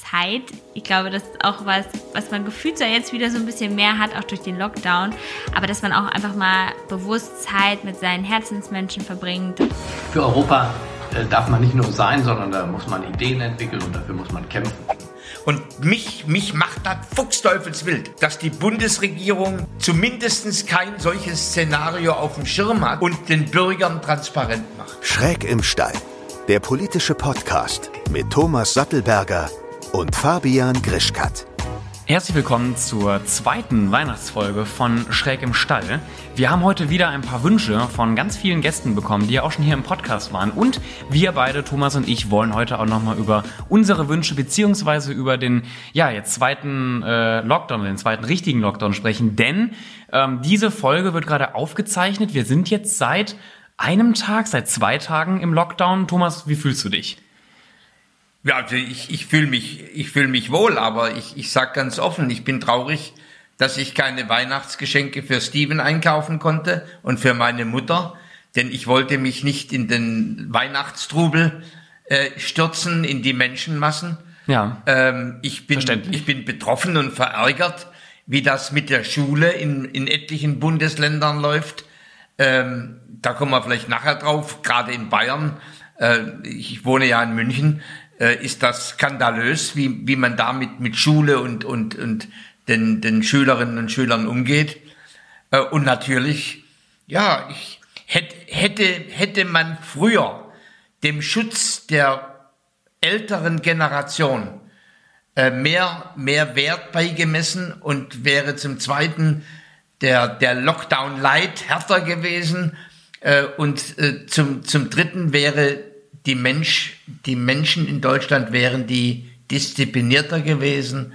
Zeit. Ich glaube, das ist auch was, was man gefühlt so jetzt wieder so ein bisschen mehr hat, auch durch den Lockdown. Aber dass man auch einfach mal bewusst Zeit mit seinen Herzensmenschen verbringt. Für Europa äh, darf man nicht nur sein, sondern da muss man Ideen entwickeln und dafür muss man kämpfen. Und mich, mich macht das fuchsteufelswild, dass die Bundesregierung zumindest kein solches Szenario auf dem Schirm hat und den Bürgern transparent macht. Schräg im Stall. Der politische Podcast mit Thomas Sattelberger und Fabian Grischkat. Herzlich willkommen zur zweiten Weihnachtsfolge von Schräg im Stall. Wir haben heute wieder ein paar Wünsche von ganz vielen Gästen bekommen, die ja auch schon hier im Podcast waren. Und wir beide, Thomas und ich, wollen heute auch nochmal über unsere Wünsche beziehungsweise über den, ja, jetzt zweiten äh, Lockdown, den zweiten richtigen Lockdown sprechen. Denn ähm, diese Folge wird gerade aufgezeichnet. Wir sind jetzt seit einem Tag, seit zwei Tagen im Lockdown. Thomas, wie fühlst du dich? Ja, also ich, ich fühle mich, ich fühl mich wohl, aber ich, ich sag ganz offen, ich bin traurig, dass ich keine Weihnachtsgeschenke für Steven einkaufen konnte und für meine Mutter, denn ich wollte mich nicht in den Weihnachtstrubel äh, stürzen, in die Menschenmassen. Ja. Ähm, ich, bin, ich bin betroffen und verärgert, wie das mit der Schule in, in etlichen Bundesländern läuft. Ähm, da kommen wir vielleicht nachher drauf, gerade in Bayern. Äh, ich wohne ja in München äh, ist das skandalös, wie, wie man damit mit Schule und, und, und den, den Schülerinnen und Schülern umgeht. Äh, und natürlich, ja, ich, hätte, hätte, hätte man früher dem Schutz der älteren Generation äh, mehr, mehr Wert beigemessen und wäre zum Zweiten der, der Lockdown Light härter gewesen äh, und äh, zum, zum Dritten wäre die, Mensch, die Menschen in Deutschland wären die disziplinierter gewesen,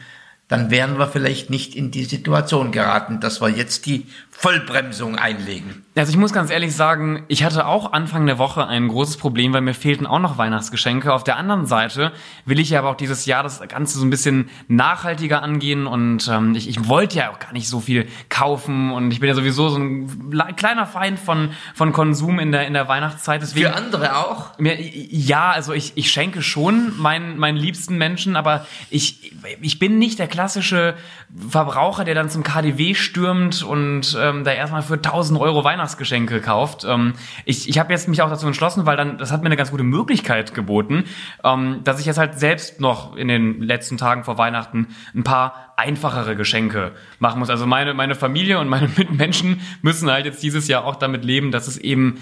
dann wären wir vielleicht nicht in die Situation geraten, dass wir jetzt die Vollbremsung einlegen. Also ich muss ganz ehrlich sagen, ich hatte auch Anfang der Woche ein großes Problem, weil mir fehlten auch noch Weihnachtsgeschenke. Auf der anderen Seite will ich ja aber auch dieses Jahr das Ganze so ein bisschen nachhaltiger angehen und ähm, ich, ich wollte ja auch gar nicht so viel kaufen und ich bin ja sowieso so ein kleiner Feind von, von Konsum in der, in der Weihnachtszeit. Deswegen, Für andere auch? Mir, ja, also ich, ich schenke schon meinen, meinen liebsten Menschen, aber ich, ich bin nicht der klassische Verbraucher, der dann zum KDW stürmt und ähm, da erstmal für 1000 Euro Weihnachtsgeschenke kauft. Ähm, ich ich habe jetzt mich auch dazu entschlossen, weil dann das hat mir eine ganz gute Möglichkeit geboten, ähm, dass ich jetzt halt selbst noch in den letzten Tagen vor Weihnachten ein paar einfachere Geschenke machen muss. Also meine meine Familie und meine Mitmenschen müssen halt jetzt dieses Jahr auch damit leben, dass es eben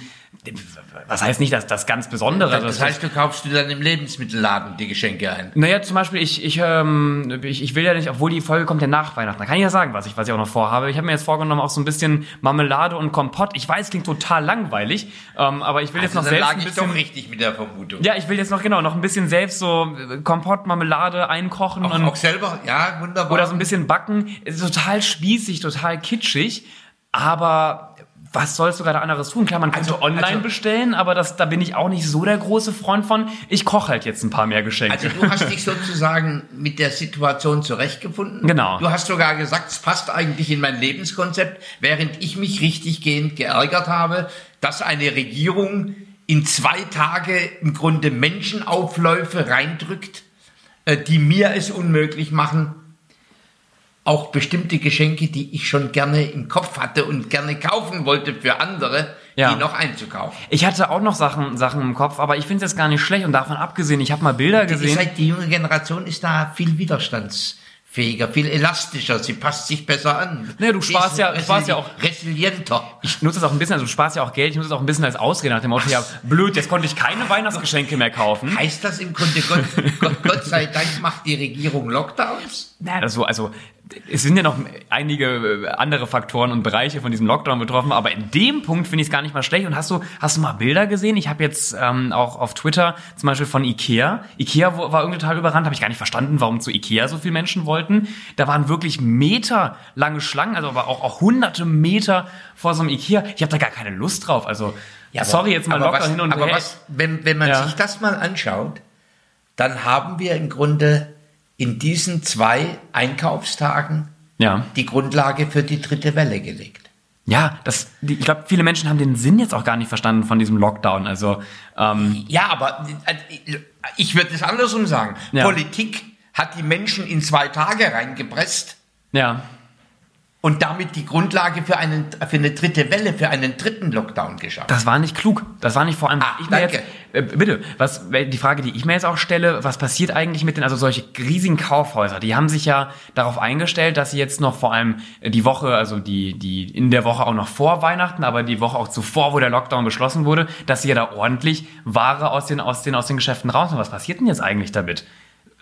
was heißt nicht, dass das ganz Besondere Das, das heißt, du kaufst du dann im Lebensmittelladen die Geschenke ein? Naja, zum Beispiel, ich, ich, ähm, ich, ich will ja nicht, obwohl die Folge kommt ja nach Weihnachten, da kann ich ja sagen, was ich, was ich auch noch vorhabe. Ich habe mir jetzt vorgenommen, auch so ein bisschen Marmelade und Kompott. Ich weiß, klingt total langweilig, ähm, aber ich will also jetzt noch selbst lag ein bisschen... doch richtig mit der Vermutung. Ja, ich will jetzt noch, genau, noch ein bisschen selbst so äh, Kompott, Marmelade einkochen. Auch, und, auch selber? Ja, wunderbar. Oder so ein bisschen backen. Ist total spießig, total kitschig, aber was sollst du gerade anderes tun? Klar, man könnte also, online also, bestellen, aber das, da bin ich auch nicht so der große Freund von. Ich koche halt jetzt ein paar mehr Geschenke. Also du hast dich sozusagen mit der Situation zurechtgefunden. Genau. Du hast sogar gesagt, es passt eigentlich in mein Lebenskonzept, während ich mich richtig gehend geärgert habe, dass eine Regierung in zwei Tage im Grunde Menschenaufläufe reindrückt, äh, die mir es unmöglich machen, auch bestimmte Geschenke, die ich schon gerne im Kopf hatte und gerne kaufen wollte für andere, ja. die noch einzukaufen. Ich hatte auch noch Sachen, Sachen im Kopf, aber ich finde es jetzt gar nicht schlecht und davon abgesehen, ich habe mal Bilder gesehen. Die, die junge Generation ist da viel widerstands fähiger, viel elastischer, sie passt sich besser an. Naja, du sparst ja, sparst ja auch resilienter. Ich nutze das auch ein bisschen, also du sparst ja auch Geld, ich nutze das auch ein bisschen als Ausrede nach dem Motto, ja, blöd, jetzt konnte ich keine Weihnachtsgeschenke mehr kaufen. Heißt das im Grunde, Gott, Gott, Gott sei Dank macht die Regierung Lockdowns? Naja, das so, also es sind ja noch einige äh, andere Faktoren und Bereiche von diesem Lockdown betroffen, aber in dem Punkt finde ich es gar nicht mal schlecht. Und hast du, hast du mal Bilder gesehen? Ich habe jetzt ähm, auch auf Twitter zum Beispiel von Ikea. Ikea war irgendwie total überrannt, habe ich gar nicht verstanden, warum zu Ikea so viele Menschen wollten. Da waren wirklich meterlange Schlangen, also aber auch, auch hunderte Meter vor so einem Ikea. Ich habe da gar keine Lust drauf. Also ja, sorry, jetzt mal Lockdown was, hin und her. Aber was, wenn, wenn man ja. sich das mal anschaut, dann haben wir im Grunde in diesen zwei Einkaufstagen ja. die Grundlage für die dritte Welle gelegt. Ja, das, ich glaube, viele Menschen haben den Sinn jetzt auch gar nicht verstanden von diesem Lockdown. Also ähm ja, aber äh, ich würde es andersrum sagen. Ja. Politik hat die Menschen in zwei Tage reingepresst Ja. und damit die Grundlage für, einen, für eine dritte Welle, für einen dritten Lockdown geschaffen. Das war nicht klug. Das war nicht vor allem. Ah, ich danke. jetzt, bitte, was die Frage, die ich mir jetzt auch stelle, was passiert eigentlich mit den, also solche riesigen Kaufhäuser? Die haben sich ja darauf eingestellt, dass sie jetzt noch vor allem äh, die Woche, also die die in der Woche auch noch vor Weihnachten, aber die Woche auch zuvor, wo der Lockdown beschlossen wurde, dass sie ja da ordentlich Ware aus den aus den aus den Geschäften rausnehmen. Was passiert denn jetzt eigentlich damit?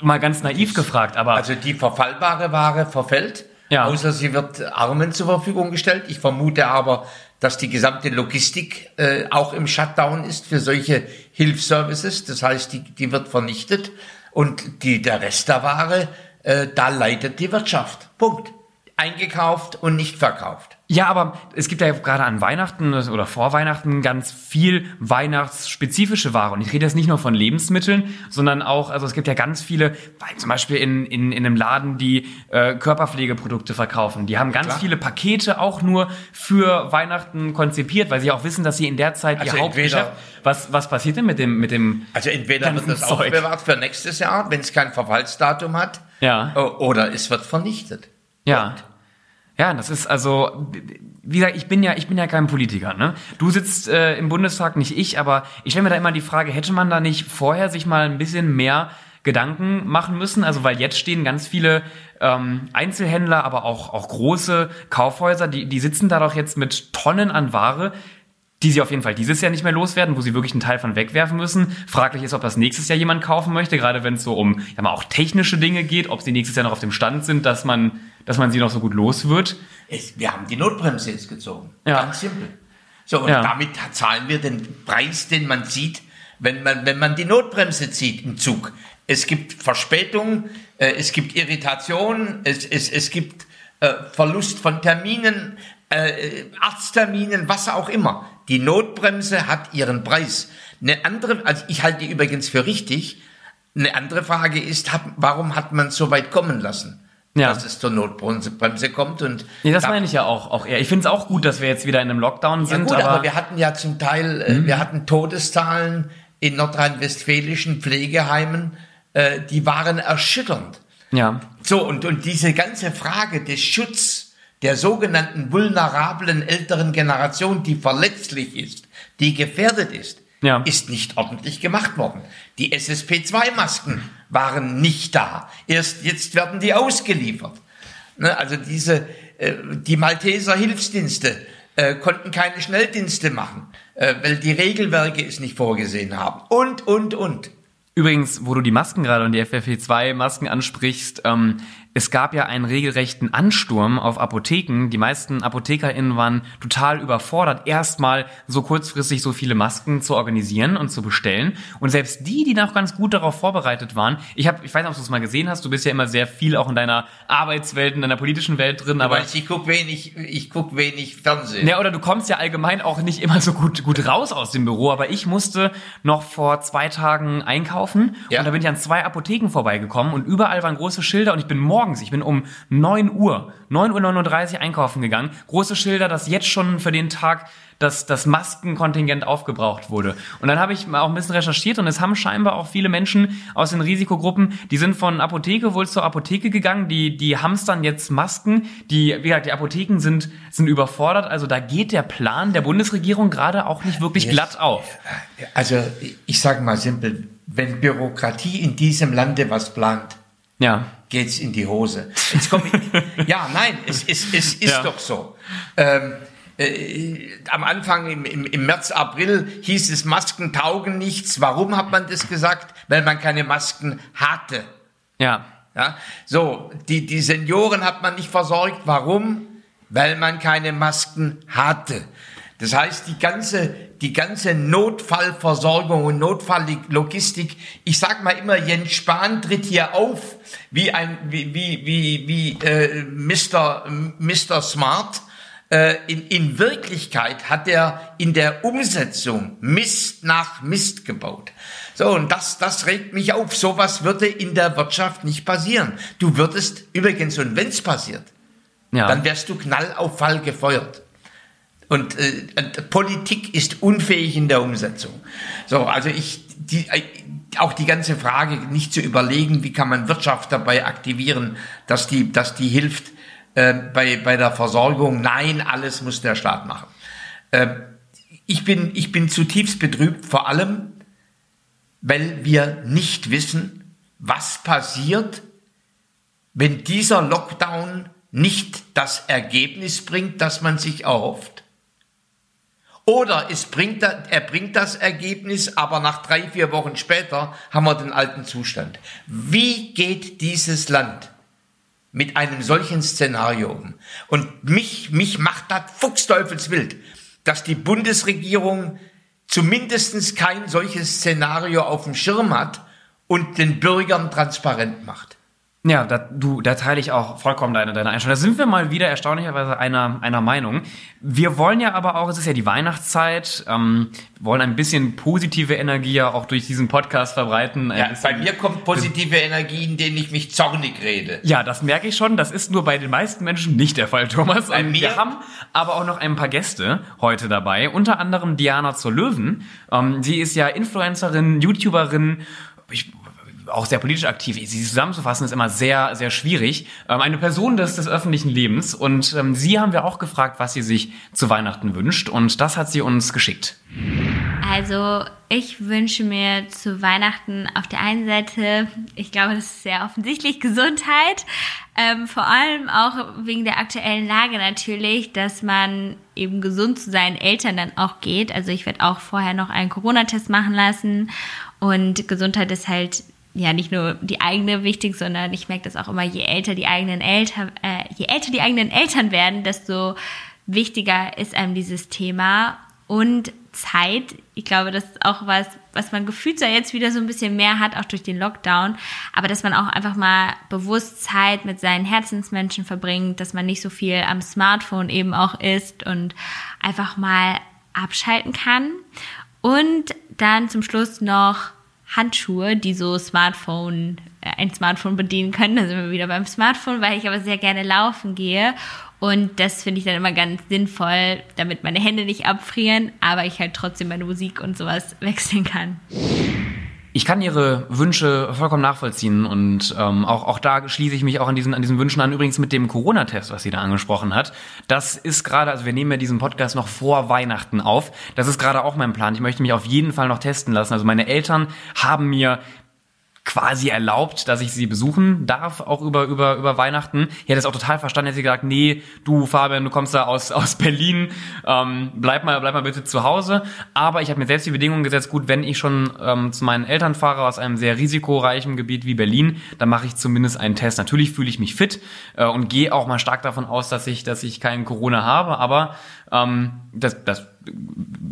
Mal ganz naiv gefragt, aber Also die verfallbare Ware verfällt, Ja. außer sie wird Armen zur Verfügung gestellt. Ich vermute aber, dass die gesamte Logistik äh, auch im Shutdown ist für solche Hilfsservices. Das heißt, die, die wird vernichtet und die, der Rest der Ware, äh, da leidet die Wirtschaft. Punkt. Eingekauft und nicht verkauft. Ja, aber es gibt ja gerade an Weihnachten oder vor Weihnachten ganz viel weihnachtsspezifische Ware. Und ich rede jetzt nicht nur von Lebensmitteln, sondern auch, also es gibt ja ganz viele, zum Beispiel in, in, in einem Laden, die äh, Körperpflegeprodukte verkaufen. Die haben ganz klar. viele Pakete auch nur für Weihnachten konzipiert, weil sie auch wissen, dass sie in der Zeit Also ihr Hauptgeschäft. entweder- Was, was passiert denn mit dem, mit dem Also entweder wird das Zeug? aufbewahrt für nächstes Jahr, wenn es kein Verfallsdatum hat, Ja. oder es wird vernichtet. Ja. Ja, das ist also, wie gesagt, ich bin ja, ich bin ja kein Politiker, ne? Du sitzt äh, im Bundestag, nicht ich, aber ich stelle mir da immer die Frage, hätte man da nicht vorher sich mal ein bisschen mehr Gedanken machen müssen? Also, weil jetzt stehen ganz viele ähm, Einzelhändler, aber auch, auch große Kaufhäuser, die, die sitzen da doch jetzt mit Tonnen an Ware, die sie auf jeden Fall dieses Jahr nicht mehr loswerden, wo sie wirklich einen Teil von wegwerfen müssen. Fraglich ist, ob das nächstes Jahr jemand kaufen möchte, gerade wenn es so um ja, mal auch technische Dinge geht, ob sie nächstes Jahr noch auf dem Stand sind, dass man, dass man sie noch so gut los wird. Es, wir haben die Notbremse jetzt gezogen. Ja. Ganz simpel. So, und Ja. damit zahlen wir den Preis, den man sieht, wenn man, wenn man die Notbremse zieht im Zug. Es gibt Verspätung, äh, es gibt Irritation, es, es, es gibt äh, Verlust von Terminen, äh, Arztterminen, was auch immer. Die Notbremse hat ihren Preis. Eine andere, also ich halte die übrigens für richtig. Eine andere Frage ist, hat, warum hat man es so weit kommen lassen? Ja. Dass es zur Notbremse Bremse kommt und Nee, das da- meine ich ja auch, auch eher. Ich finde es auch gut, dass wir jetzt wieder in einem Lockdown ja sind, gut, aber, aber, Mhm. wir hatten ja zum Teil, äh, wir hatten Todeszahlen in nordrhein-westfälischen Pflegeheimen, äh, die waren erschütternd. ja. So, und, und diese ganze Frage des Schutz der sogenannten vulnerablen älteren Generation, die verletzlich ist, die gefährdet ist, Ja. ist nicht ordentlich gemacht worden. Die SSP-2-Masken waren nicht da. Erst jetzt werden die ausgeliefert. Ne, also diese, äh, die Malteser Hilfsdienste äh, konnten keine Schnelldienste machen, äh, weil die Regelwerke es nicht vorgesehen haben. Und, und, und. Übrigens, wo du die Masken gerade und die FFP2-Masken ansprichst, ähm, es gab ja einen regelrechten Ansturm auf Apotheken. Die meisten ApothekerInnen waren total überfordert, erstmal so kurzfristig so viele Masken zu organisieren und zu bestellen. Und selbst die, die noch ganz gut darauf vorbereitet waren, ich habe, ich weiß nicht, ob du es mal gesehen hast, du bist ja immer sehr viel auch in deiner Arbeitswelt, in deiner politischen Welt drin, aber Aber ich guck wenig, ich guck wenig Fernsehen. ja, oder du kommst ja allgemein auch nicht immer so gut, gut raus aus dem Büro, aber ich musste noch vor zwei Tagen einkaufen Ja. und da bin ich an zwei Apotheken vorbeigekommen und überall waren große Schilder und ich bin morgens, ich bin um 9 Uhr, 9.39 Uhr einkaufen gegangen, große Schilder, dass jetzt schon für den Tag das, das Maskenkontingent aufgebraucht wurde. Und dann habe ich auch ein bisschen recherchiert und es haben scheinbar auch viele Menschen aus den Risikogruppen, die sind von Apotheke wohl zur Apotheke gegangen, die, die hamstern jetzt Masken, die, wie gesagt, die Apotheken sind, sind überfordert, also da geht der Plan der Bundesregierung gerade auch nicht wirklich Yes. glatt auf. Also ich sage mal simpel, wenn Bürokratie in diesem Lande was plant, Ja. Geht's in die Hose. Jetzt komm ich, ja, nein, es, es, es ist Ja. doch so. Ähm, äh, am Anfang im, im, im März, April hieß es, Masken taugen nichts. Warum hat man das gesagt? Weil man keine Masken hatte. Ja. Ja? So, die, die Senioren hat man nicht versorgt. Warum? Weil man keine Masken hatte. Das heißt, die ganze, die ganze Notfallversorgung und Notfalllogistik, ich sag mal immer, Jens Spahn tritt hier auf wie ein, wie, wie, wie, wie äh, Mr. Mr. Smart. Äh, in, in Wirklichkeit hat er in der Umsetzung Mist nach Mist gebaut. So, und das, das regt mich auf. Sowas würde in der Wirtschaft nicht passieren. Du würdest übrigens, und wenn's passiert, Ja. dann wärst du knall auf Fall gefeuert. Und äh, Politik ist unfähig in der Umsetzung. So, also ich, die, äh, auch die ganze Frage nicht zu überlegen, wie kann man Wirtschaft dabei aktivieren, dass die, dass die hilft äh, bei, bei der Versorgung. Nein, alles muss der Staat machen. Äh, ich, bin, ich bin zutiefst betrübt, vor allem, weil wir nicht wissen, was passiert, wenn dieser Lockdown nicht das Ergebnis bringt, das man sich erhofft. Oder es bringt, er bringt das Ergebnis, aber nach drei, vier Wochen später haben wir den alten Zustand. Wie geht dieses Land mit einem solchen Szenario um? Und mich, mich macht das fuchsteufelswild, dass die Bundesregierung zumindest kein solches Szenario auf dem Schirm hat und den Bürgern transparent macht. Ja, da, du, da teile ich auch vollkommen deine, deine Einstellung. Da sind wir mal wieder erstaunlicherweise einer, einer Meinung. Wir wollen ja aber auch, es ist ja die Weihnachtszeit, ähm, wollen ein bisschen positive Energie ja auch durch diesen Podcast verbreiten. Ja, bei mir kommt positive Energie, in denen ich mich zornig rede. Ja, das merke ich schon. Das ist nur bei den meisten Menschen nicht der Fall, Thomas. Bei mir? Wir haben aber auch noch ein paar Gäste heute dabei. Unter anderem Diana zur Löwen. Ähm, sie ist ja Influencerin, YouTuberin. Ich auch sehr politisch aktiv. Sie zusammenzufassen ist immer sehr, sehr schwierig. Ähm, eine Person des, des öffentlichen Lebens. Und ähm, sie haben wir auch gefragt, was sie sich zu Weihnachten wünscht. Und das hat sie uns geschickt. Also ich wünsche mir zu Weihnachten auf der einen Seite, ich glaube, das ist sehr offensichtlich, Gesundheit. Ähm, vor allem auch wegen der aktuellen Lage natürlich, dass man eben gesund zu seinen Eltern dann auch geht. Also ich werde auch vorher noch einen Corona-Test machen lassen. Und Gesundheit ist halt ja nicht nur die eigene wichtig, sondern ich merke das auch immer, je älter die eigenen Eltern, äh, je älter die eigenen Eltern werden, desto wichtiger ist einem dieses Thema und Zeit. Ich glaube, das ist auch was, was man gefühlt so jetzt wieder so ein bisschen mehr hat, auch durch den Lockdown. Aber dass man auch einfach mal bewusst Zeit mit seinen Herzensmenschen verbringt, dass man nicht so viel am Smartphone eben auch ist und einfach mal abschalten kann. Und dann zum Schluss noch Handschuhe, die so Smartphone, äh, ein Smartphone bedienen können. Da sind wir wieder beim Smartphone, weil ich aber sehr gerne laufen gehe. Und das finde ich dann immer ganz sinnvoll, damit meine Hände nicht abfrieren, aber ich halt trotzdem meine Musik und sowas wechseln kann. Ich kann Ihre Wünsche vollkommen nachvollziehen und ähm, auch, auch da schließe ich mich auch an diesen, an diesen Wünschen an. Übrigens mit dem Corona-Test, was sie da angesprochen hat. Das ist gerade, also wir nehmen ja diesen Podcast noch vor Weihnachten auf. Das ist gerade auch mein Plan. Ich möchte mich auf jeden Fall noch testen lassen. Also meine Eltern haben mir quasi erlaubt, dass ich sie besuchen darf, auch über, über, über Weihnachten. Ich hätte es auch total verstanden, hätte sie gesagt, nee, du Fabian, du kommst da aus, aus Berlin, ähm, bleib mal, bleib mal bitte zu Hause. Aber ich habe mir selbst die Bedingungen gesetzt, gut, wenn ich schon ähm, zu meinen Eltern fahre aus einem sehr risikoreichen Gebiet wie Berlin, dann mache ich zumindest einen Test. Natürlich fühle ich mich fit äh, und gehe auch mal stark davon aus, dass ich, dass ich keinen Corona habe, aber ähm, das, das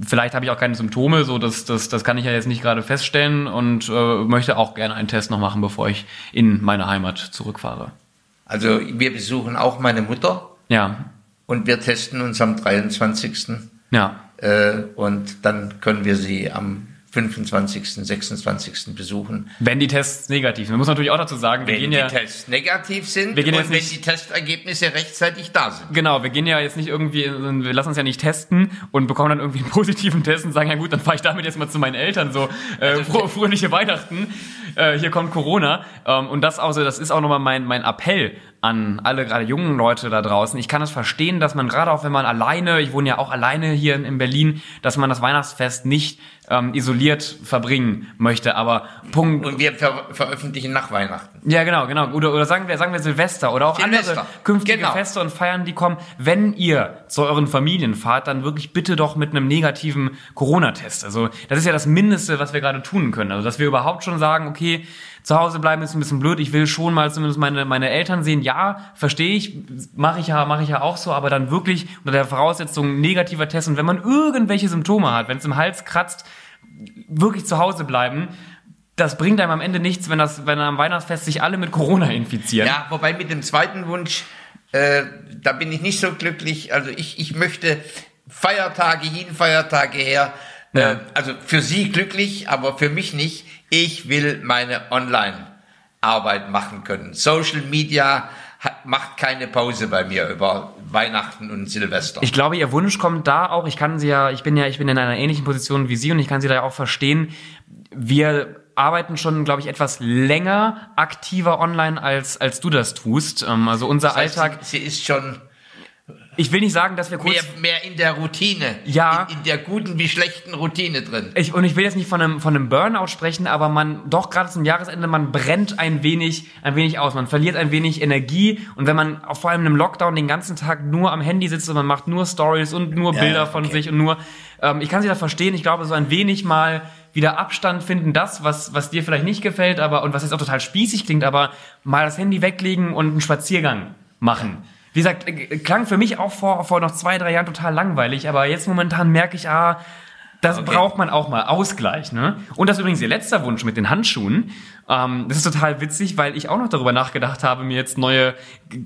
vielleicht habe ich auch keine Symptome, so das, das, das kann ich ja jetzt nicht gerade feststellen und äh, möchte auch gerne einen Test noch machen, bevor ich in meine Heimat zurückfahre. Also wir besuchen auch meine Mutter. Ja. Und wir testen uns am 23. Ja. Äh, und dann können wir sie am 25., 26. besuchen. Wenn die Tests negativ sind. Man muss natürlich auch dazu sagen, wir wenn gehen die ja, Tests negativ sind wir gehen und jetzt wenn die Testergebnisse rechtzeitig da sind. Genau, wir gehen ja jetzt nicht irgendwie, wir lassen uns ja nicht testen und bekommen dann irgendwie einen positiven Test und sagen, ja gut, dann fahre ich damit jetzt mal zu meinen Eltern, so äh, also, fro fröhliche Weihnachten, äh, hier kommt Corona. Ähm, und das, also, das ist auch nochmal mein, mein Appell an alle gerade jungen Leute da draußen. Ich kann es verstehen, dass man gerade auch, wenn man alleine, ich wohne ja auch alleine hier in Berlin, dass man das Weihnachtsfest nicht ähm, isoliert verbringen möchte. Aber Punkt. Und wir ver veröffentlichen nach Weihnachten. Ja, genau, genau. Oder, oder sagen wir, sagen wir Silvester oder auch Silvester. andere künftige genau. Feste und Feiern, die kommen. Wenn ihr zu euren Familien fahrt, dann wirklich bitte doch mit einem negativen Corona-Test. Also das ist ja das Mindeste, was wir gerade tun können. Also dass wir überhaupt schon sagen, okay, zu Hause bleiben ist ein bisschen blöd. Ich will schon mal zumindest meine, meine Eltern sehen. Ja, verstehe ich, mache ich ja, mache ich ja auch so, aber dann wirklich unter der Voraussetzung negativer Test. Und wenn man irgendwelche Symptome hat, wenn es im Hals kratzt, wirklich zu Hause bleiben. Das bringt einem am Ende nichts, wenn das, wenn am Weihnachtsfest sich alle mit Corona infizieren. Ja, wobei mit dem zweiten Wunsch, äh, da bin ich nicht so glücklich. Also ich, ich möchte Feiertage hin, Feiertage her. Ja. Äh, also für Sie glücklich, aber für mich nicht ich will meine Online-Arbeit machen können. Social Media hat, macht keine Pause bei mir über Weihnachten und Silvester. Ich glaube, Ihr Wunsch kommt da auch. Ich kann Sie ja, ich bin ja, ich bin in einer ähnlichen Position wie Sie und ich kann Sie da ja auch verstehen. Wir arbeiten schon, glaube ich, etwas länger aktiver online, als, als du das tust. Ähm, Also unser das heißt, Alltag, sie, sie ist schon ich will nicht sagen, dass wir kurz... mehr, mehr in der Routine, Ja. in, in der guten wie schlechten Routine drin. Ich, und ich will jetzt nicht von einem, von einem Burnout sprechen, aber man, doch gerade zum Jahresende, man brennt ein wenig, ein wenig aus. Man verliert ein wenig Energie. Und wenn man vor allem im Lockdown den ganzen Tag nur am Handy sitzt und man macht nur Stories und nur Ja, Bilder ja, von okay. sich und nur, ähm, ich kann sie da verstehen. Ich glaube, so ein wenig mal wieder Abstand finden, das, was, was dir vielleicht nicht gefällt, aber, und was jetzt auch total spießig klingt, aber mal das Handy weglegen und einen Spaziergang machen. Wie gesagt, äh, klang für mich auch vor, vor noch zwei, drei Jahren total langweilig, aber jetzt momentan merke ich, ah, das Okay. braucht man auch mal Ausgleich, ne? Und das ist übrigens ihr letzter Wunsch mit den Handschuhen. Ähm, das ist total witzig, weil ich auch noch darüber nachgedacht habe, mir jetzt neue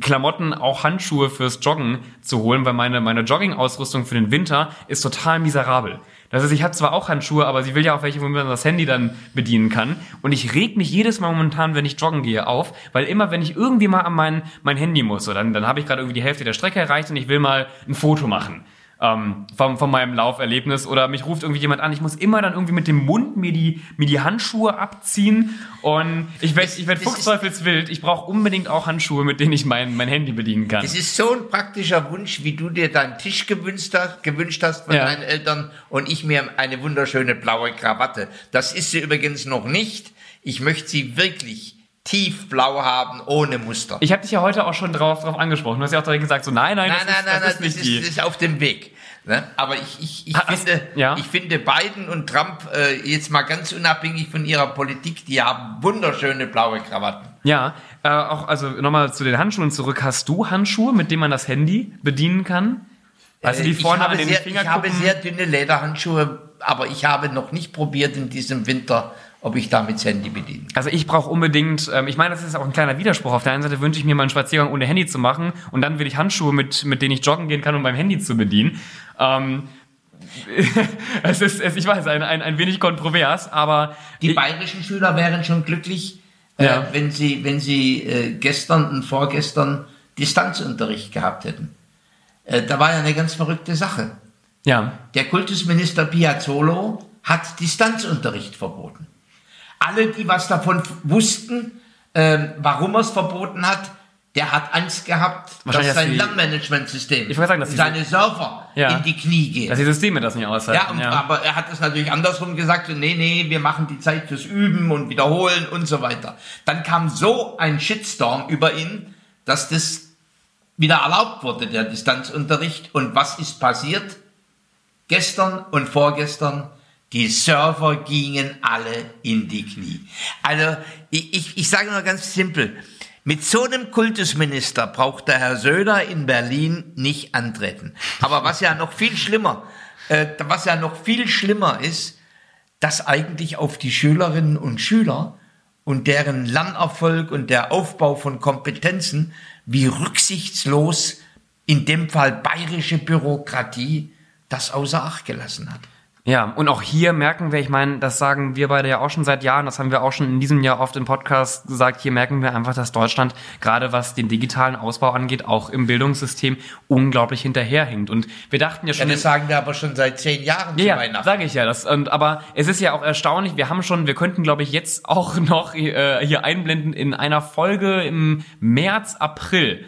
Klamotten, auch Handschuhe fürs Joggen zu holen, weil meine, meine Jogging-Ausrüstung für den Winter ist total miserabel. Das heißt, ich habe zwar auch Handschuhe, aber sie will ja auch welche, womit man das Handy dann bedienen kann. Und ich reg mich jedes Mal momentan, wenn ich joggen gehe, auf, weil immer, wenn ich irgendwie mal an mein, mein Handy muss, so, dann, dann habe ich gerade irgendwie die Hälfte der Strecke erreicht und ich will mal ein Foto machen ähm, von, von meinem Lauferlebnis oder mich ruft irgendwie jemand an. Ich muss immer dann irgendwie mit dem Mund mir die, mir die Handschuhe abziehen und ich werde ich werd fuchsteufelswild. Ich brauche unbedingt auch Handschuhe, mit denen ich mein, mein Handy bedienen kann. Es ist so ein praktischer Wunsch, wie du dir deinen Tisch gewünscht hast, gewünscht hast von Ja. deinen Eltern und ich mir eine wunderschöne blaue Krawatte. Das ist sie übrigens noch nicht. Ich möchte sie wirklich tiefblau haben, ohne Muster. Ich habe dich ja heute auch schon drauf, drauf angesprochen. Du hast ja auch direkt gesagt, so nein, nein, nein, das, nein, ist, nein, das nein, ist nicht das, die. ist, das ist auf dem Weg. Ne? Aber ich, ich, ich, Hast- finde, ja. ich finde Biden und Trump äh, jetzt mal ganz unabhängig von ihrer Politik, die haben wunderschöne blaue Krawatten. Ja, äh, auch also nochmal zu den Handschuhen zurück. Hast du Handschuhe, mit denen man das Handy bedienen kann? Also die Äh, vorne ich habe an den sehr, Ich habe sehr dünne Lederhandschuhe, aber ich habe noch nicht probiert in diesem Winter, ob ich damit das Handy bediene. Also ich brauche unbedingt, ähm, ich meine, das ist auch ein kleiner Widerspruch. Auf der einen Seite wünsche ich mir mal einen Spaziergang ohne Handy zu machen und dann will ich Handschuhe, mit, mit denen ich joggen gehen kann, um mein Handy zu bedienen. Ähm, es ist, es, ich weiß, ein, ein, ein wenig kontrovers, aber Die ich, bayerischen Schüler wären schon glücklich, Ja. äh, wenn sie, wenn sie äh, gestern und vorgestern Distanzunterricht gehabt hätten. Äh, da war ja eine ganz verrückte Sache. Ja, Der Kultusminister Piazzolo hat Distanzunterricht verboten. Alle, die was davon wussten, ähm, warum er es verboten hat, der hat Angst gehabt, dass sein Lernmanagementsystem, seine Server Ja. in die Knie gehen. dass die Systeme das nicht aushalten. Ja, und, aber er hat es natürlich andersrum gesagt, so, nee, nee, wir machen die Zeit fürs Üben und Wiederholen und so weiter. Dann kam so ein Shitstorm über ihn, dass das wieder erlaubt wurde, der Distanzunterricht. Und was ist passiert? Gestern und vorgestern, die Server gingen alle in die Knie. Also, ich, ich, ich sage nur ganz simpel, mit so einem Kultusminister braucht der Herr Söder in Berlin nicht antreten. Aber was ja noch viel schlimmer, äh, was ja noch viel schlimmer ist, dass eigentlich auf die Schülerinnen und Schüler und deren Lernerfolg und der Aufbau von Kompetenzen, wie rücksichtslos in dem Fall bayerische Bürokratie das außer Acht gelassen hat. Ja, und auch hier merken wir, ich meine, das sagen wir beide ja auch schon seit Jahren, das haben wir auch schon in diesem Jahr oft im Podcast gesagt, hier merken wir einfach, dass Deutschland, gerade was den digitalen Ausbau angeht, auch im Bildungssystem unglaublich hinterherhinkt. Und wir dachten ja Ja, schon... das sagen wir aber schon seit zehn Jahren zu ja, ja, Weihnachten. sage ich ja. Das, und, aber es ist ja auch erstaunlich, wir haben schon, wir könnten, glaube ich, jetzt auch noch äh, hier einblenden in einer Folge im März, April.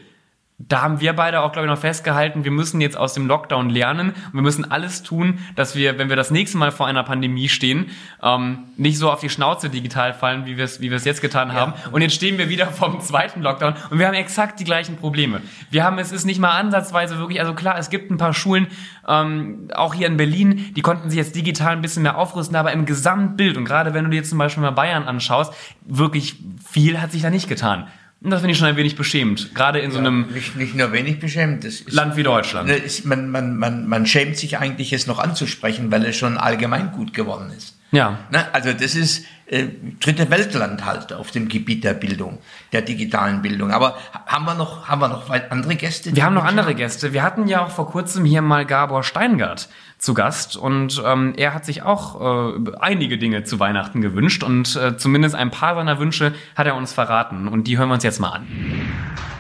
Da haben wir beide auch, glaube ich, noch festgehalten, wir müssen jetzt aus dem Lockdown lernen und wir müssen alles tun, dass wir, wenn wir das nächste Mal vor einer Pandemie stehen, ähm, nicht so auf die Schnauze digital fallen, wie wir es wie wir es jetzt getan haben. Und jetzt stehen wir wieder vom zweiten Lockdown und wir haben exakt die gleichen Probleme. Wir haben, es ist nicht mal ansatzweise wirklich, also klar, es gibt ein paar Schulen, ähm, auch hier in Berlin, die konnten sich jetzt digital ein bisschen mehr aufrüsten, aber im Gesamtbild und gerade wenn du dir jetzt zum Beispiel mal Bayern anschaust, wirklich viel hat sich da nicht getan. Und das finde ich schon ein wenig beschämend, gerade in so einem nicht, nicht nur wenig beschämt. Ist, Land wie Deutschland. Ne, ist, man, man, man, man schämt sich eigentlich, es noch anzusprechen, weil es schon allgemein gut geworden ist. Ja. Ne, also das ist äh, dritte Weltland halt auf dem Gebiet der Bildung, der digitalen Bildung. Aber haben wir noch, haben wir noch andere Gäste? Wir haben noch andere Gäste. Wir hatten ja auch vor kurzem hier mal Gabor Steingart zu Gast und ähm, er hat sich auch äh, einige Dinge zu Weihnachten gewünscht und äh, zumindest ein paar seiner Wünsche hat er uns verraten und die hören wir uns jetzt mal an.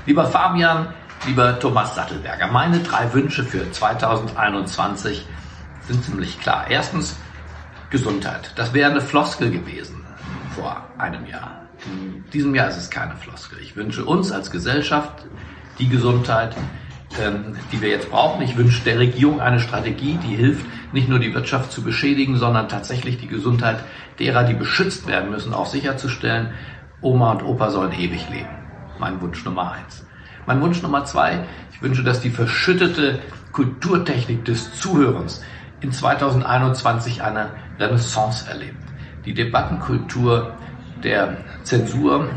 Lieber Fabian, lieber Thomas Sattelberger, meine drei Wünsche für 2021 sind ziemlich klar. Erstens Gesundheit. Das wäre eine Floskel gewesen vor einem Jahr. In diesem Jahr ist es keine Floskel. Ich wünsche uns als Gesellschaft die Gesundheit, ähm, die wir jetzt brauchen. Ich wünsche der Regierung eine Strategie, die hilft, nicht nur die Wirtschaft zu beschädigen, sondern tatsächlich die Gesundheit derer, die beschützt werden müssen, auch sicherzustellen. Oma und Opa sollen ewig leben. Mein Wunsch Nummer eins. Mein Wunsch Nummer zwei. Ich wünsche, dass die verschüttete Kulturtechnik des Zuhörens in 2021 eine Renaissance erlebt. Die Debattenkultur der Zensur,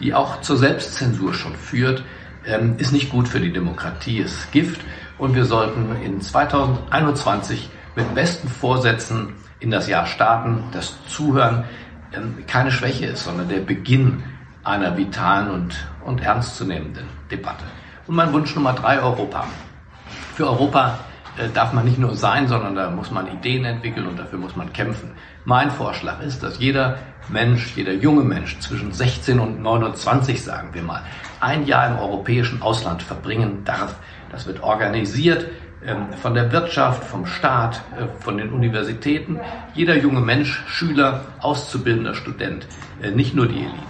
die auch zur Selbstzensur schon führt, ähm, ist nicht gut für die Demokratie, ist Gift. Und wir sollten in 2021 mit besten Vorsätzen in das Jahr starten, das Zuhören ähm, keine Schwäche ist, sondern der Beginn einer vitalen und, und ernstzunehmenden Debatte. Und mein Wunsch Nummer drei, Europa. Für Europa darf man nicht nur sein, sondern da muss man Ideen entwickeln und dafür muss man kämpfen. Mein Vorschlag ist, dass jeder Mensch, jeder junge Mensch zwischen 16 und 29, sagen wir mal, ein Jahr im europäischen Ausland verbringen darf. Das wird organisiert ähm, von der Wirtschaft, vom Staat, äh, von den Universitäten. Jeder junge Mensch, Schüler, Auszubildender, Student, äh, nicht nur die Eliten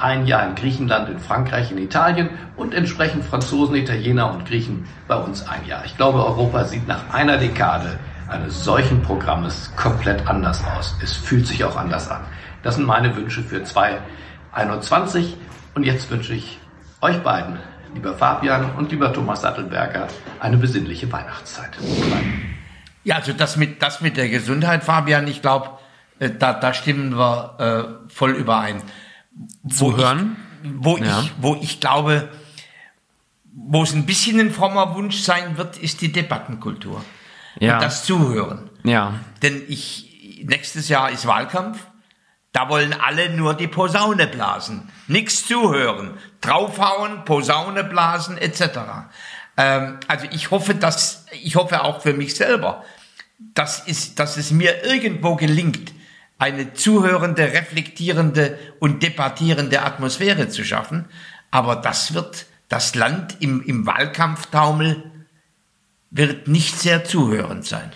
ein Jahr in Griechenland, in Frankreich, in Italien und entsprechend Franzosen, Italiener und Griechen bei uns ein Jahr. Ich glaube, Europa sieht nach einer Dekade eines solchen Programmes komplett anders aus. Es fühlt sich auch anders an. Das sind meine Wünsche für 2021 und jetzt wünsche ich euch beiden, lieber Fabian und lieber Thomas Sattelberger, eine besinnliche Weihnachtszeit. Ja, also das mit, das mit der Gesundheit, Fabian, ich glaube, äh, da, da stimmen wir äh, voll überein zu hören. Ich, wo, ja. ich, wo ich glaube, wo es ein bisschen ein frommer Wunsch sein wird, ist die Debattenkultur. Ja. Und das Zuhören. Ja. Denn ich, nächstes Jahr ist Wahlkampf. Da wollen alle nur die Posaune blasen. Nichts zuhören. Draufhauen, Posaune blasen, etc. Ähm, also ich hoffe, dass, ich hoffe auch für mich selber, dass, ist, dass es mir irgendwo gelingt, eine zuhörende, reflektierende und debattierende Atmosphäre zu schaffen. Aber das wird das Land im, im Wahlkampftaumel wird nicht sehr zuhörend sein.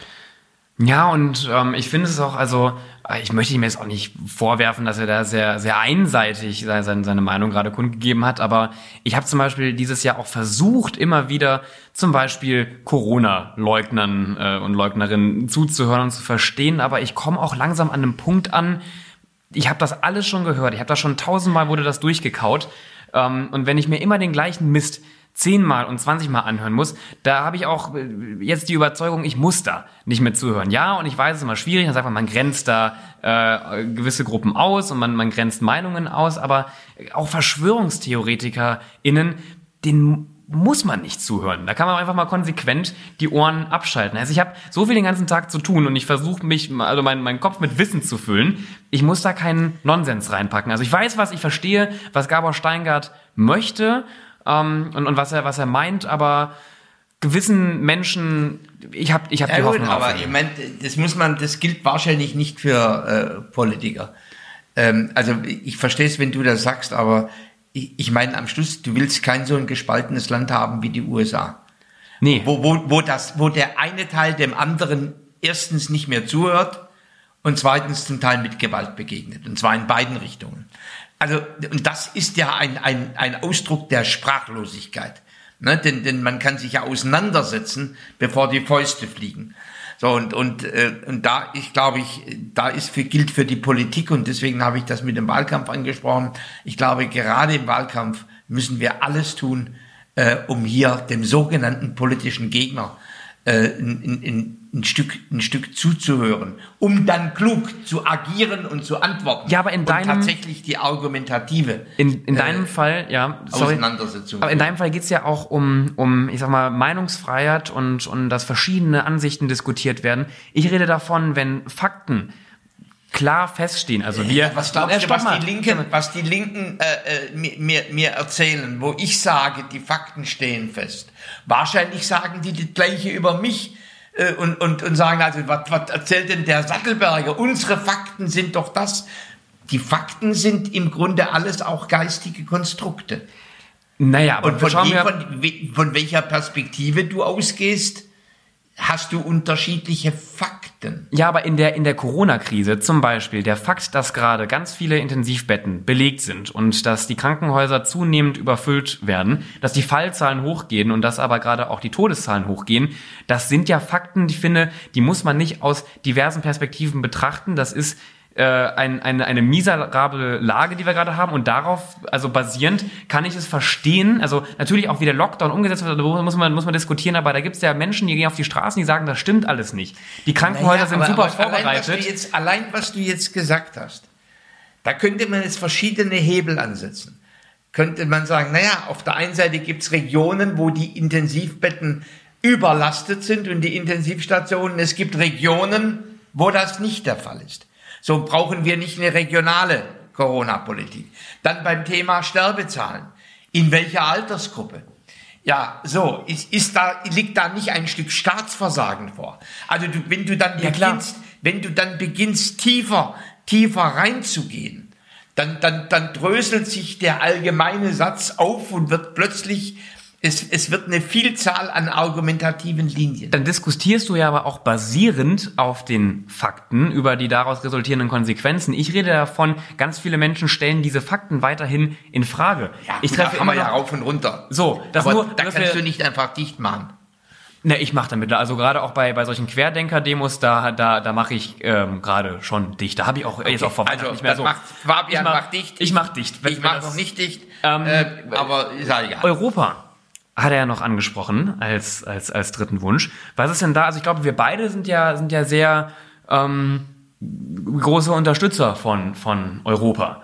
Ja, und ähm, ich finde es auch, also ich möchte ihm jetzt auch nicht vorwerfen, dass er da sehr, sehr einseitig seine, seine Meinung gerade kundgegeben hat, aber ich habe zum Beispiel dieses Jahr auch versucht, immer wieder zum Beispiel Corona-Leugnern äh, und Leugnerinnen zuzuhören und zu verstehen, aber ich komme auch langsam an einem Punkt an, ich habe das alles schon gehört, ich habe das schon tausendmal wurde das durchgekaut. Ähm, und wenn ich mir immer den gleichen Mist zehnmal und zwanzigmal anhören muss, da habe ich auch äh, jetzt die Überzeugung, ich muss da nicht mehr zuhören. Ja, und ich weiß, es ist immer schwierig, dann sagt man, man grenzt da äh, gewisse Gruppen aus und man, man grenzt Meinungen aus, aber auch VerschwörungstheoretikerInnen, den muss man nicht zuhören. Da kann man einfach mal konsequent die Ohren abschalten. Also ich habe so viel den ganzen Tag zu tun und ich versuche mich, also meinen mein Kopf mit Wissen zu füllen. Ich muss da keinen Nonsens reinpacken. Also ich weiß was, ich verstehe, was Gabor Steingart möchte ähm, und, und was er, was er meint, aber gewissen Menschen, ich habe ich hab ja, die Hoffnung. Gut, aber ich meine, das muss man, das gilt wahrscheinlich nicht für äh, Politiker. Ähm, also ich verstehe es, wenn du das sagst, aber ich, ich meine am Schluss, du willst kein so ein gespaltenes Land haben wie die USA. Nee. Wo, wo, wo, das, wo der eine Teil dem anderen erstens nicht mehr zuhört und zweitens zum Teil mit Gewalt begegnet. Und zwar in beiden Richtungen. Also, und das ist ja ein, ein, ein Ausdruck der Sprachlosigkeit. Ne? Denn, denn man kann sich ja auseinandersetzen, bevor die Fäuste fliegen. So, und, und, äh, und da, ich glaube, ich, da ist für, gilt für die Politik, und deswegen habe ich das mit dem Wahlkampf angesprochen. Ich glaube, gerade im Wahlkampf müssen wir alles tun, äh, um hier dem sogenannten politischen Gegner äh, in, in, ein Stück, ein Stück zuzuhören, um dann klug zu agieren und zu antworten. Ja, aber in deinem tatsächlich die argumentative in, in deinem äh, Fall, ja, sorry, Auseinandersetzung. Aber in deinem Fall geht's ja auch um, um, ich sag mal, Meinungsfreiheit und und dass verschiedene Ansichten diskutiert werden. Ich rede davon, wenn Fakten klar feststehen. Also wir. Was glaubst du, was die Linken, was die Linken äh, äh, mir, mir erzählen, wo ich sage, die Fakten stehen fest? Wahrscheinlich sagen die das Gleiche über mich äh, und, und, und sagen also, was, was erzählt denn der Sattelberger? Unsere Fakten sind doch das. Die Fakten sind im Grunde alles auch geistige Konstrukte. Naja, aber Und von, je, von, von welcher Perspektive du ausgehst, hast du unterschiedliche Fakten. Ja, aber in der, in der Corona-Krise zum Beispiel der Fakt, dass gerade ganz viele Intensivbetten belegt sind und dass die Krankenhäuser zunehmend überfüllt werden, dass die Fallzahlen hochgehen und dass aber gerade auch die Todeszahlen hochgehen, das sind ja Fakten, die finde, die muss man nicht aus diversen Perspektiven betrachten. Das ist äh, ein, eine, eine miserable Lage, die wir gerade haben und darauf, also basierend, kann ich es verstehen. Also natürlich auch wie der Lockdown umgesetzt wird, darüber muss man, muss man diskutieren, aber da gibt es ja Menschen, die gehen auf die Straßen, die sagen, das stimmt alles nicht. Die Krankenhäuser Naja, sind aber- super aber Allein was, vorbereitet. jetzt, allein was du jetzt gesagt hast, da könnte man jetzt verschiedene Hebel ansetzen. Könnte man sagen, naja, auf der einen Seite gibt es Regionen, wo die Intensivbetten überlastet sind und die Intensivstationen. Es gibt Regionen, wo das nicht der Fall ist. So brauchen wir nicht eine regionale Corona-Politik. Dann beim Thema Sterbezahlen. In welcher Altersgruppe? Ja, so, ist, ist da, liegt da nicht ein Stück Staatsversagen vor? Also du, wenn du dann Ja, klar. beginnst, wenn du dann beginnst, tiefer, tiefer reinzugehen, dann, dann, dann dröselt sich der allgemeine Satz auf und wird plötzlich, es, es wird eine Vielzahl an argumentativen Linien. Dann diskutierst du ja aber auch basierend auf den Fakten über die daraus resultierenden Konsequenzen. Ich rede davon, ganz viele Menschen stellen diese Fakten weiterhin in Frage. ich gut, treffe da immer ja rauf und runter. So, das Aber nur, da kannst du nicht einfach dicht machen. Ne, ich mache damit, also gerade auch bei, bei solchen Querdenker-Demos, da, da, da mache ich ähm, gerade schon dicht. Da habe ich auch jetzt auch vor Also, nicht mehr das so. macht Fabian ich mach, macht dicht. Ich mach dicht. Wenn- Ich mache noch nicht dicht, Ähm, äh, aber ist ja egal. Europa hat er ja noch angesprochen als, als, als dritten Wunsch. Was ist denn da? Also ich glaube, wir beide sind ja, sind ja sehr ähm, große Unterstützer von, von Europa.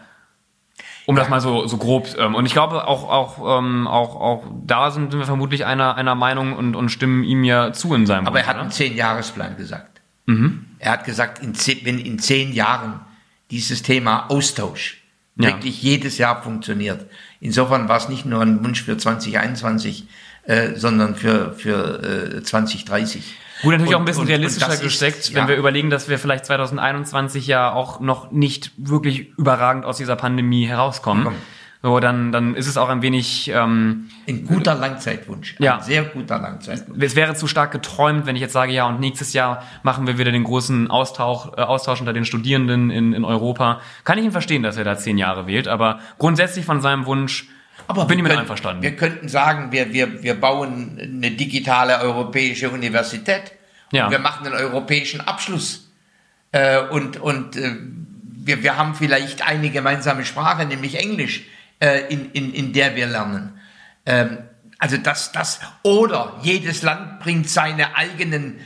Um das mal so, so grob. Ähm, und ich glaube, auch, auch, ähm, auch, auch da sind wir vermutlich einer, einer Meinung und, und stimmen ihm ja zu in seinem Aber er Wunsch, hat oder? einen Zehn-Jahres-Plan gesagt. Mhm. Er hat gesagt, in zehn, wenn in zehn Jahren dieses Thema Austausch Ja. wirklich jedes Jahr funktioniert. Insofern war es nicht nur ein Wunsch für 2021, äh, sondern für, für äh, 2030. Gut, natürlich Und- auch ein bisschen und- und realistischer ist- gesteckt, ja. wenn wir überlegen, dass wir vielleicht 2021 ja auch noch nicht wirklich überragend aus dieser Pandemie herauskommen. Komm. So, dann, dann ist es auch ein wenig, ähm, Ein guter Langzeitwunsch. Ja. Ein sehr guter Langzeitwunsch. es wäre zu stark geträumt, wenn ich jetzt sage, ja, und nächstes Jahr machen wir wieder den großen Austausch, äh, Austausch unter den Studierenden in, in Europa. Kann ich ihn verstehen, dass er da zehn Jahre wählt, aber grundsätzlich von seinem Wunsch bin ich mit können- einverstanden. Wir könnten sagen, wir, wir, wir bauen eine digitale europäische Universität. Ja. Und wir machen einen europäischen Abschluss. Äh, und und äh, wir, wir haben vielleicht eine gemeinsame Sprache, nämlich Englisch, äh, in, in, in der wir lernen. Ähm, also das, das, oder jedes Land bringt seine eigenen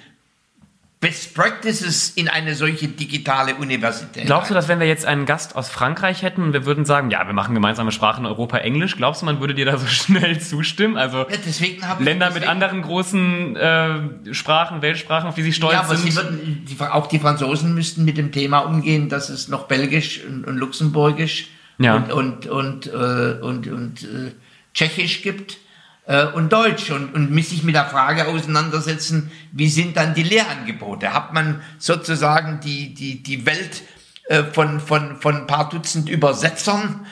Best Practices in eine solche digitale Universität. Glaubst du, dass wenn wir jetzt einen Gast aus Frankreich hätten und wir würden sagen, ja, wir machen gemeinsame Sprachen in Europa Englisch, glaubst du, man würde dir da so schnell zustimmen? Also Ja, Länder mit anderen großen äh, Sprachen, Weltsprachen, auf die sie stolz Ja, aber sind. würden, die, auch die Franzosen müssten mit dem Thema umgehen, dass es noch Belgisch und, und Luxemburgisch Ja. und, und, und, äh, und, und äh, Tschechisch gibt äh, und Deutsch und, und muss sich mit der Frage auseinandersetzen, wie sind dann die Lehrangebote? Hat man sozusagen die, die, die Welt äh, von, von, von ein paar Dutzend Übersetzern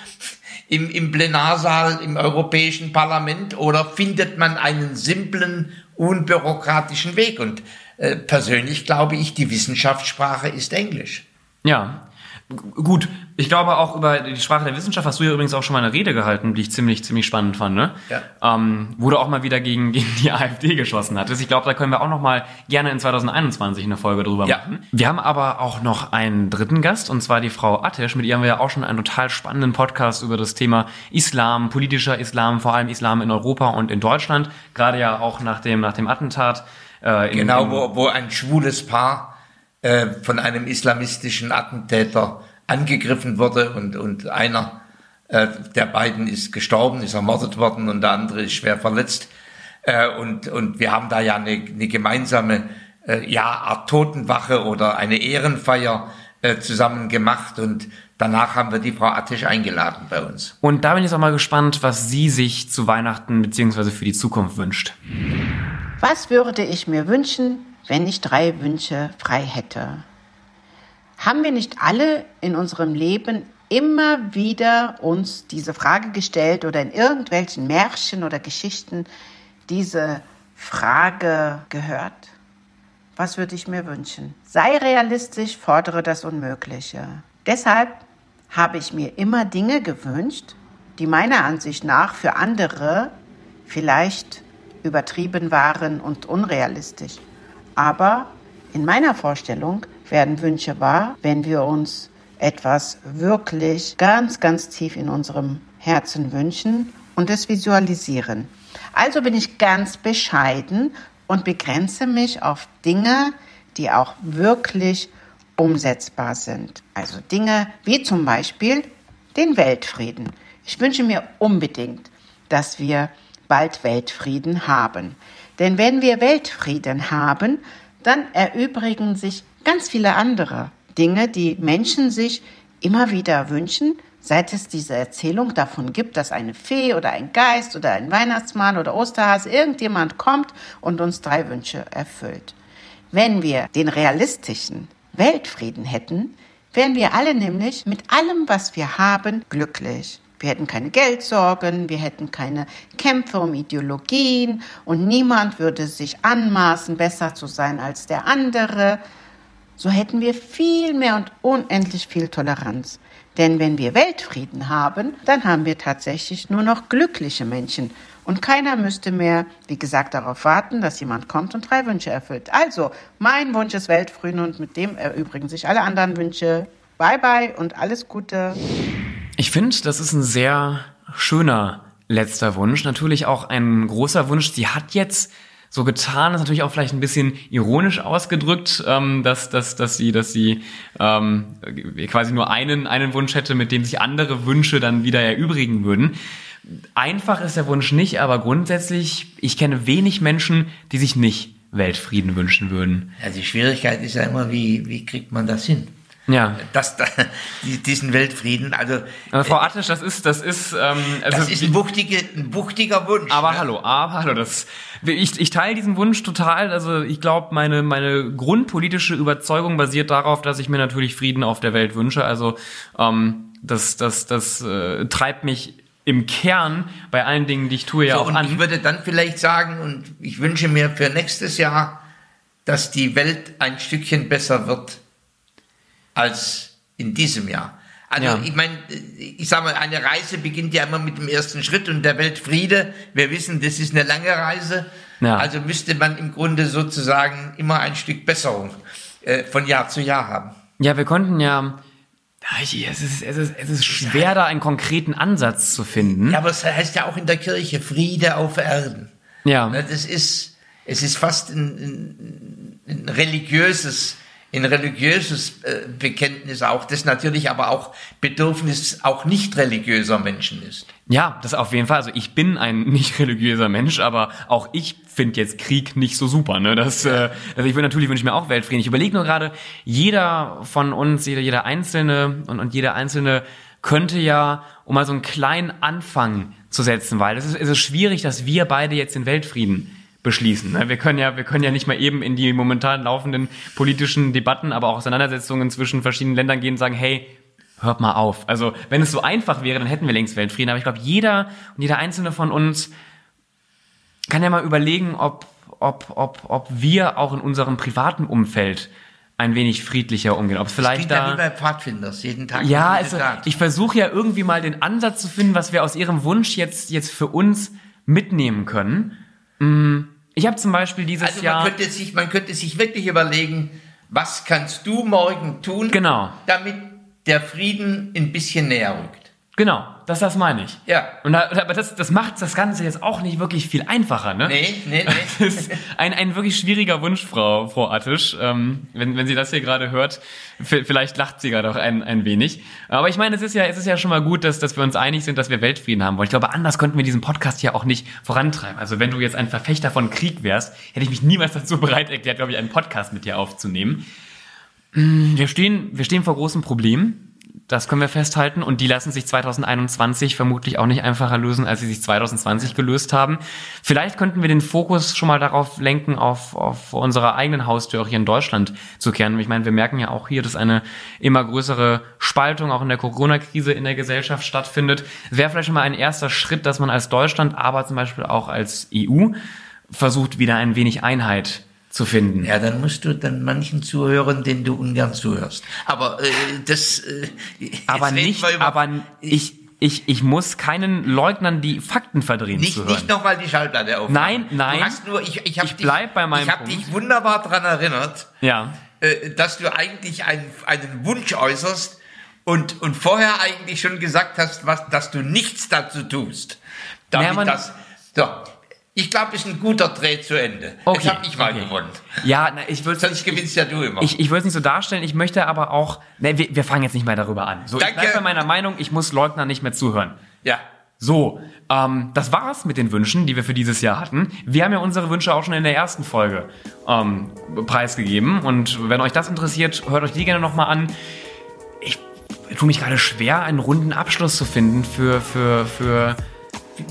im, im Plenarsaal im Europäischen Parlament oder findet man einen simplen, unbürokratischen Weg? Und äh, persönlich glaube ich, die Wissenschaftssprache ist Englisch. Ja. Gut, ich glaube auch über die Sprache der Wissenschaft hast du ja übrigens auch schon mal eine Rede gehalten, die ich ziemlich, ziemlich spannend fand, ne? Ja. Ähm, wo du auch mal wieder gegen, gegen die AfD geschossen hattest. Ich glaube, da können wir auch noch mal gerne in 2021 eine Folge drüber Ja. machen. Wir haben aber auch noch einen dritten Gast, und zwar die Frau Attesch. Mit ihr haben wir ja auch schon einen total spannenden Podcast über das Thema Islam, politischer Islam, vor allem Islam in Europa und in Deutschland. Gerade ja auch nach dem, nach dem Attentat. Äh, in, Genau, wo, wo ein schwules Paar äh, von einem islamistischen Attentäter angegriffen wurde und, und einer äh, der beiden ist gestorben, ist ermordet worden und der andere ist schwer verletzt. Äh, und, und wir haben da ja eine, eine gemeinsame äh, ja, Art Totenwache oder eine Ehrenfeier äh, zusammen gemacht und danach haben wir die Frau Attisch eingeladen bei uns. Und da bin ich jetzt auch mal gespannt, was sie sich zu Weihnachten beziehungsweise für die Zukunft wünscht. Was würde ich mir wünschen, wenn ich drei Wünsche frei hätte? Haben wir nicht alle in unserem Leben immer wieder uns diese Frage gestellt oder in irgendwelchen Märchen oder Geschichten diese Frage gehört. Was würde ich mir wünschen? Sei realistisch, fordere das Unmögliche. Deshalb habe ich mir immer Dinge gewünscht, die meiner Ansicht nach für andere vielleicht übertrieben waren und unrealistisch. Aber in meiner Vorstellung werden Wünsche wahr, wenn wir uns etwas wirklich ganz, ganz tief in unserem Herzen wünschen und es visualisieren. Also bin ich ganz bescheiden und begrenze mich auf Dinge, die auch wirklich umsetzbar sind. Also Dinge wie zum Beispiel den Weltfrieden. Ich wünsche mir unbedingt, dass wir bald Weltfrieden haben. Denn wenn wir Weltfrieden haben, dann erübrigen sich ganz viele andere Dinge, die Menschen sich immer wieder wünschen, seit es diese Erzählung davon gibt, dass eine Fee oder ein Geist oder ein Weihnachtsmann oder Osterhase irgendjemand kommt und uns drei Wünsche erfüllt. Wenn wir den realistischen Weltfrieden hätten, wären wir alle nämlich mit allem, was wir haben, glücklich. Wir hätten keine Geldsorgen, wir hätten keine Kämpfe um Ideologien und niemand würde sich anmaßen, besser zu sein als der andere. So hätten wir viel mehr und unendlich viel Toleranz. Denn wenn wir Weltfrieden haben, dann haben wir tatsächlich nur noch glückliche Menschen. Und keiner müsste mehr, wie gesagt, darauf warten, dass jemand kommt und drei Wünsche erfüllt. Also, mein Wunsch ist Weltfrieden und mit dem erübrigen sich alle anderen Wünsche. Bye bye und alles Gute. Ich finde, das ist ein sehr schöner letzter Wunsch. Natürlich auch ein großer Wunsch. Sie hat jetzt so getan, ist natürlich auch vielleicht ein bisschen ironisch ausgedrückt, ähm, dass, dass, dass sie, dass sie ähm, quasi nur einen, einen Wunsch hätte, mit dem sich andere Wünsche dann wieder erübrigen würden. Einfach ist der Wunsch nicht, aber grundsätzlich, ich kenne wenig Menschen, die sich nicht Weltfrieden wünschen würden. Ja, die Schwierigkeit ist ja immer, wie, wie kriegt man das hin? Ja. Das, diesen Weltfrieden, also. Aber Frau Attisch, das ist, das ist, ähm, also das ist ein, wuchtige, ein wuchtiger Wunsch. Aber ne? hallo, aber hallo, das, ich, ich teile diesen Wunsch total. Also ich glaube, meine, meine grundpolitische Überzeugung basiert darauf, dass ich mir natürlich Frieden auf der Welt wünsche. Also ähm, das, das, das äh, treibt mich im Kern bei allen Dingen, die ich tue, ja so, auch und an. Ich würde dann vielleicht sagen, und ich wünsche mir für nächstes Jahr, dass die Welt ein Stückchen besser wird als in diesem Jahr. Also Ja. ich meine, ich sage mal, eine Reise beginnt ja immer mit dem ersten Schritt und der Weltfriede. Wir wissen, das ist eine lange Reise. Ja. Also müsste man im Grunde sozusagen immer ein Stück Besserung äh, von Jahr zu Jahr haben. Ja, wir konnten ja. Es ist, es, ist, es ist schwer, da einen konkreten Ansatz zu finden. Ja, aber es heißt ja auch in der Kirche Friede auf Erden. Ja. Ne, Das ist, es ist fast ein, ein, ein religiöses, ein religiöses äh, Bekenntnis auch, das natürlich aber auch Bedürfnis auch nicht religiöser Menschen ist. Ja, das auf jeden Fall. Also ich bin ein nicht religiöser Mensch, aber auch ich finde jetzt Krieg nicht so super. Ne? Das, äh, also ich will natürlich wünsche ich mir auch Weltfrieden. Ich überlege nur gerade, jeder von uns, jeder, jeder Einzelne und, und jeder Einzelne könnte ja, um mal so einen kleinen Anfang zu setzen, weil es ist, es ist schwierig, dass wir beide jetzt den Weltfrieden beschließen. ne? Wir können ja, wir können ja nicht mal eben in die momentan laufenden politischen Debatten, aber auch Auseinandersetzungen zwischen verschiedenen Ländern gehen und sagen, hey, hört mal auf. Also, wenn es so einfach wäre, dann hätten wir längst Weltfrieden. Aber ich glaube, jeder und jeder einzelne von uns kann ja mal überlegen, ob, ob, ob, ob wir auch in unserem privaten Umfeld ein wenig friedlicher umgehen. Ob es vielleicht ja wie da. bei Pfadfinders, jeden Tag. Ja, also, Tat. ich versuche ja irgendwie mal den Ansatz zu finden, was wir aus ihrem Wunsch jetzt, jetzt für uns mitnehmen können. Mm, Ich habe zum Beispiel dieses also man Jahr. könnte, sich, man könnte sich wirklich überlegen, was kannst du morgen tun, Genau. damit der Frieden ein bisschen näher rückt. Genau, das, das meine ich. Ja. Und da, aber das, das macht das Ganze jetzt auch nicht wirklich viel einfacher, ne? Nee, nee, nee. Das ist ein, ein wirklich schwieriger Wunsch, Frau, Frau Attisch. Ähm, wenn, wenn sie das hier gerade hört, vielleicht lacht sie gerade auch ein, ein wenig. Aber ich meine, es ist ja, es ist ja schon mal gut, dass, dass wir uns einig sind, dass wir Weltfrieden haben wollen. Ich glaube, anders könnten wir diesen Podcast ja auch nicht vorantreiben. Also wenn du jetzt ein Verfechter von Krieg wärst, hätte ich mich niemals dazu bereit erklärt, glaube ich, einen Podcast mit dir aufzunehmen. Mm, Wir stehen, wir stehen vor großen Problemen. Das können wir festhalten. Und die lassen sich 2021 vermutlich auch nicht einfacher lösen, als sie sich 2020 gelöst haben. Vielleicht könnten wir den Fokus schon mal darauf lenken, auf, auf unsere eigenen Haustür hier in Deutschland zu kehren. Ich meine, wir merken ja auch hier, dass eine immer größere Spaltung auch in der Corona-Krise in der Gesellschaft stattfindet. Wäre vielleicht schon mal ein erster Schritt, dass man als Deutschland, aber zum Beispiel auch als EU versucht, wieder ein wenig Einheit zu finden. Ja, dann musst du dann manchen zuhören, denen du ungern zuhörst. Aber äh, das. Äh, aber nicht, aber ich, ich, ich muss keinen Leugnern, die Fakten verdrehen nicht, zuhören. Nicht nochmal die Schallplatte aufmachen. Nein, nein. Du hast nur, ich, ich, hab ich bleib bei meinem Ich habe dich wunderbar dran erinnert, ja. äh, dass du eigentlich einen, einen Wunsch äußerst und, und vorher eigentlich schon gesagt hast, was, dass du nichts dazu tust. Damit Ja, man- das, so, ich glaube, es ist ein guter Dreh zu Ende. Okay, Jetzt habe ich mal okay. gewonnen. Ja, na, ich würde Sonst gewinnst ja du immer. Ich, ich würde es nicht so darstellen, ich möchte aber auch, ne, wir, wir fangen jetzt nicht mehr darüber an. So, ich Danke. bleib bei meiner Meinung, ich muss Leugner nicht mehr zuhören. ja. So, ähm, das war's mit den Wünschen, die wir für dieses Jahr hatten. Wir haben ja unsere Wünsche auch schon in der ersten Folge ähm, preisgegeben. Und wenn euch das interessiert, hört euch die gerne nochmal an. Ich tue mich gerade schwer, einen runden Abschluss zu finden für, für, für,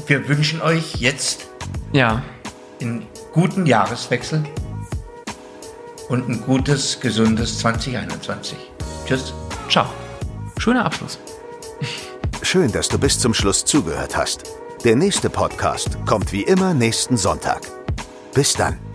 Wir wünschen euch jetzt ja, einen guten Jahreswechsel und ein gutes, gesundes 2021. Tschüss. ciao. Schöner Abschluss. Schön, dass du bis zum Schluss zugehört hast. Der nächste Podcast kommt wie immer nächsten Sonntag. Bis dann.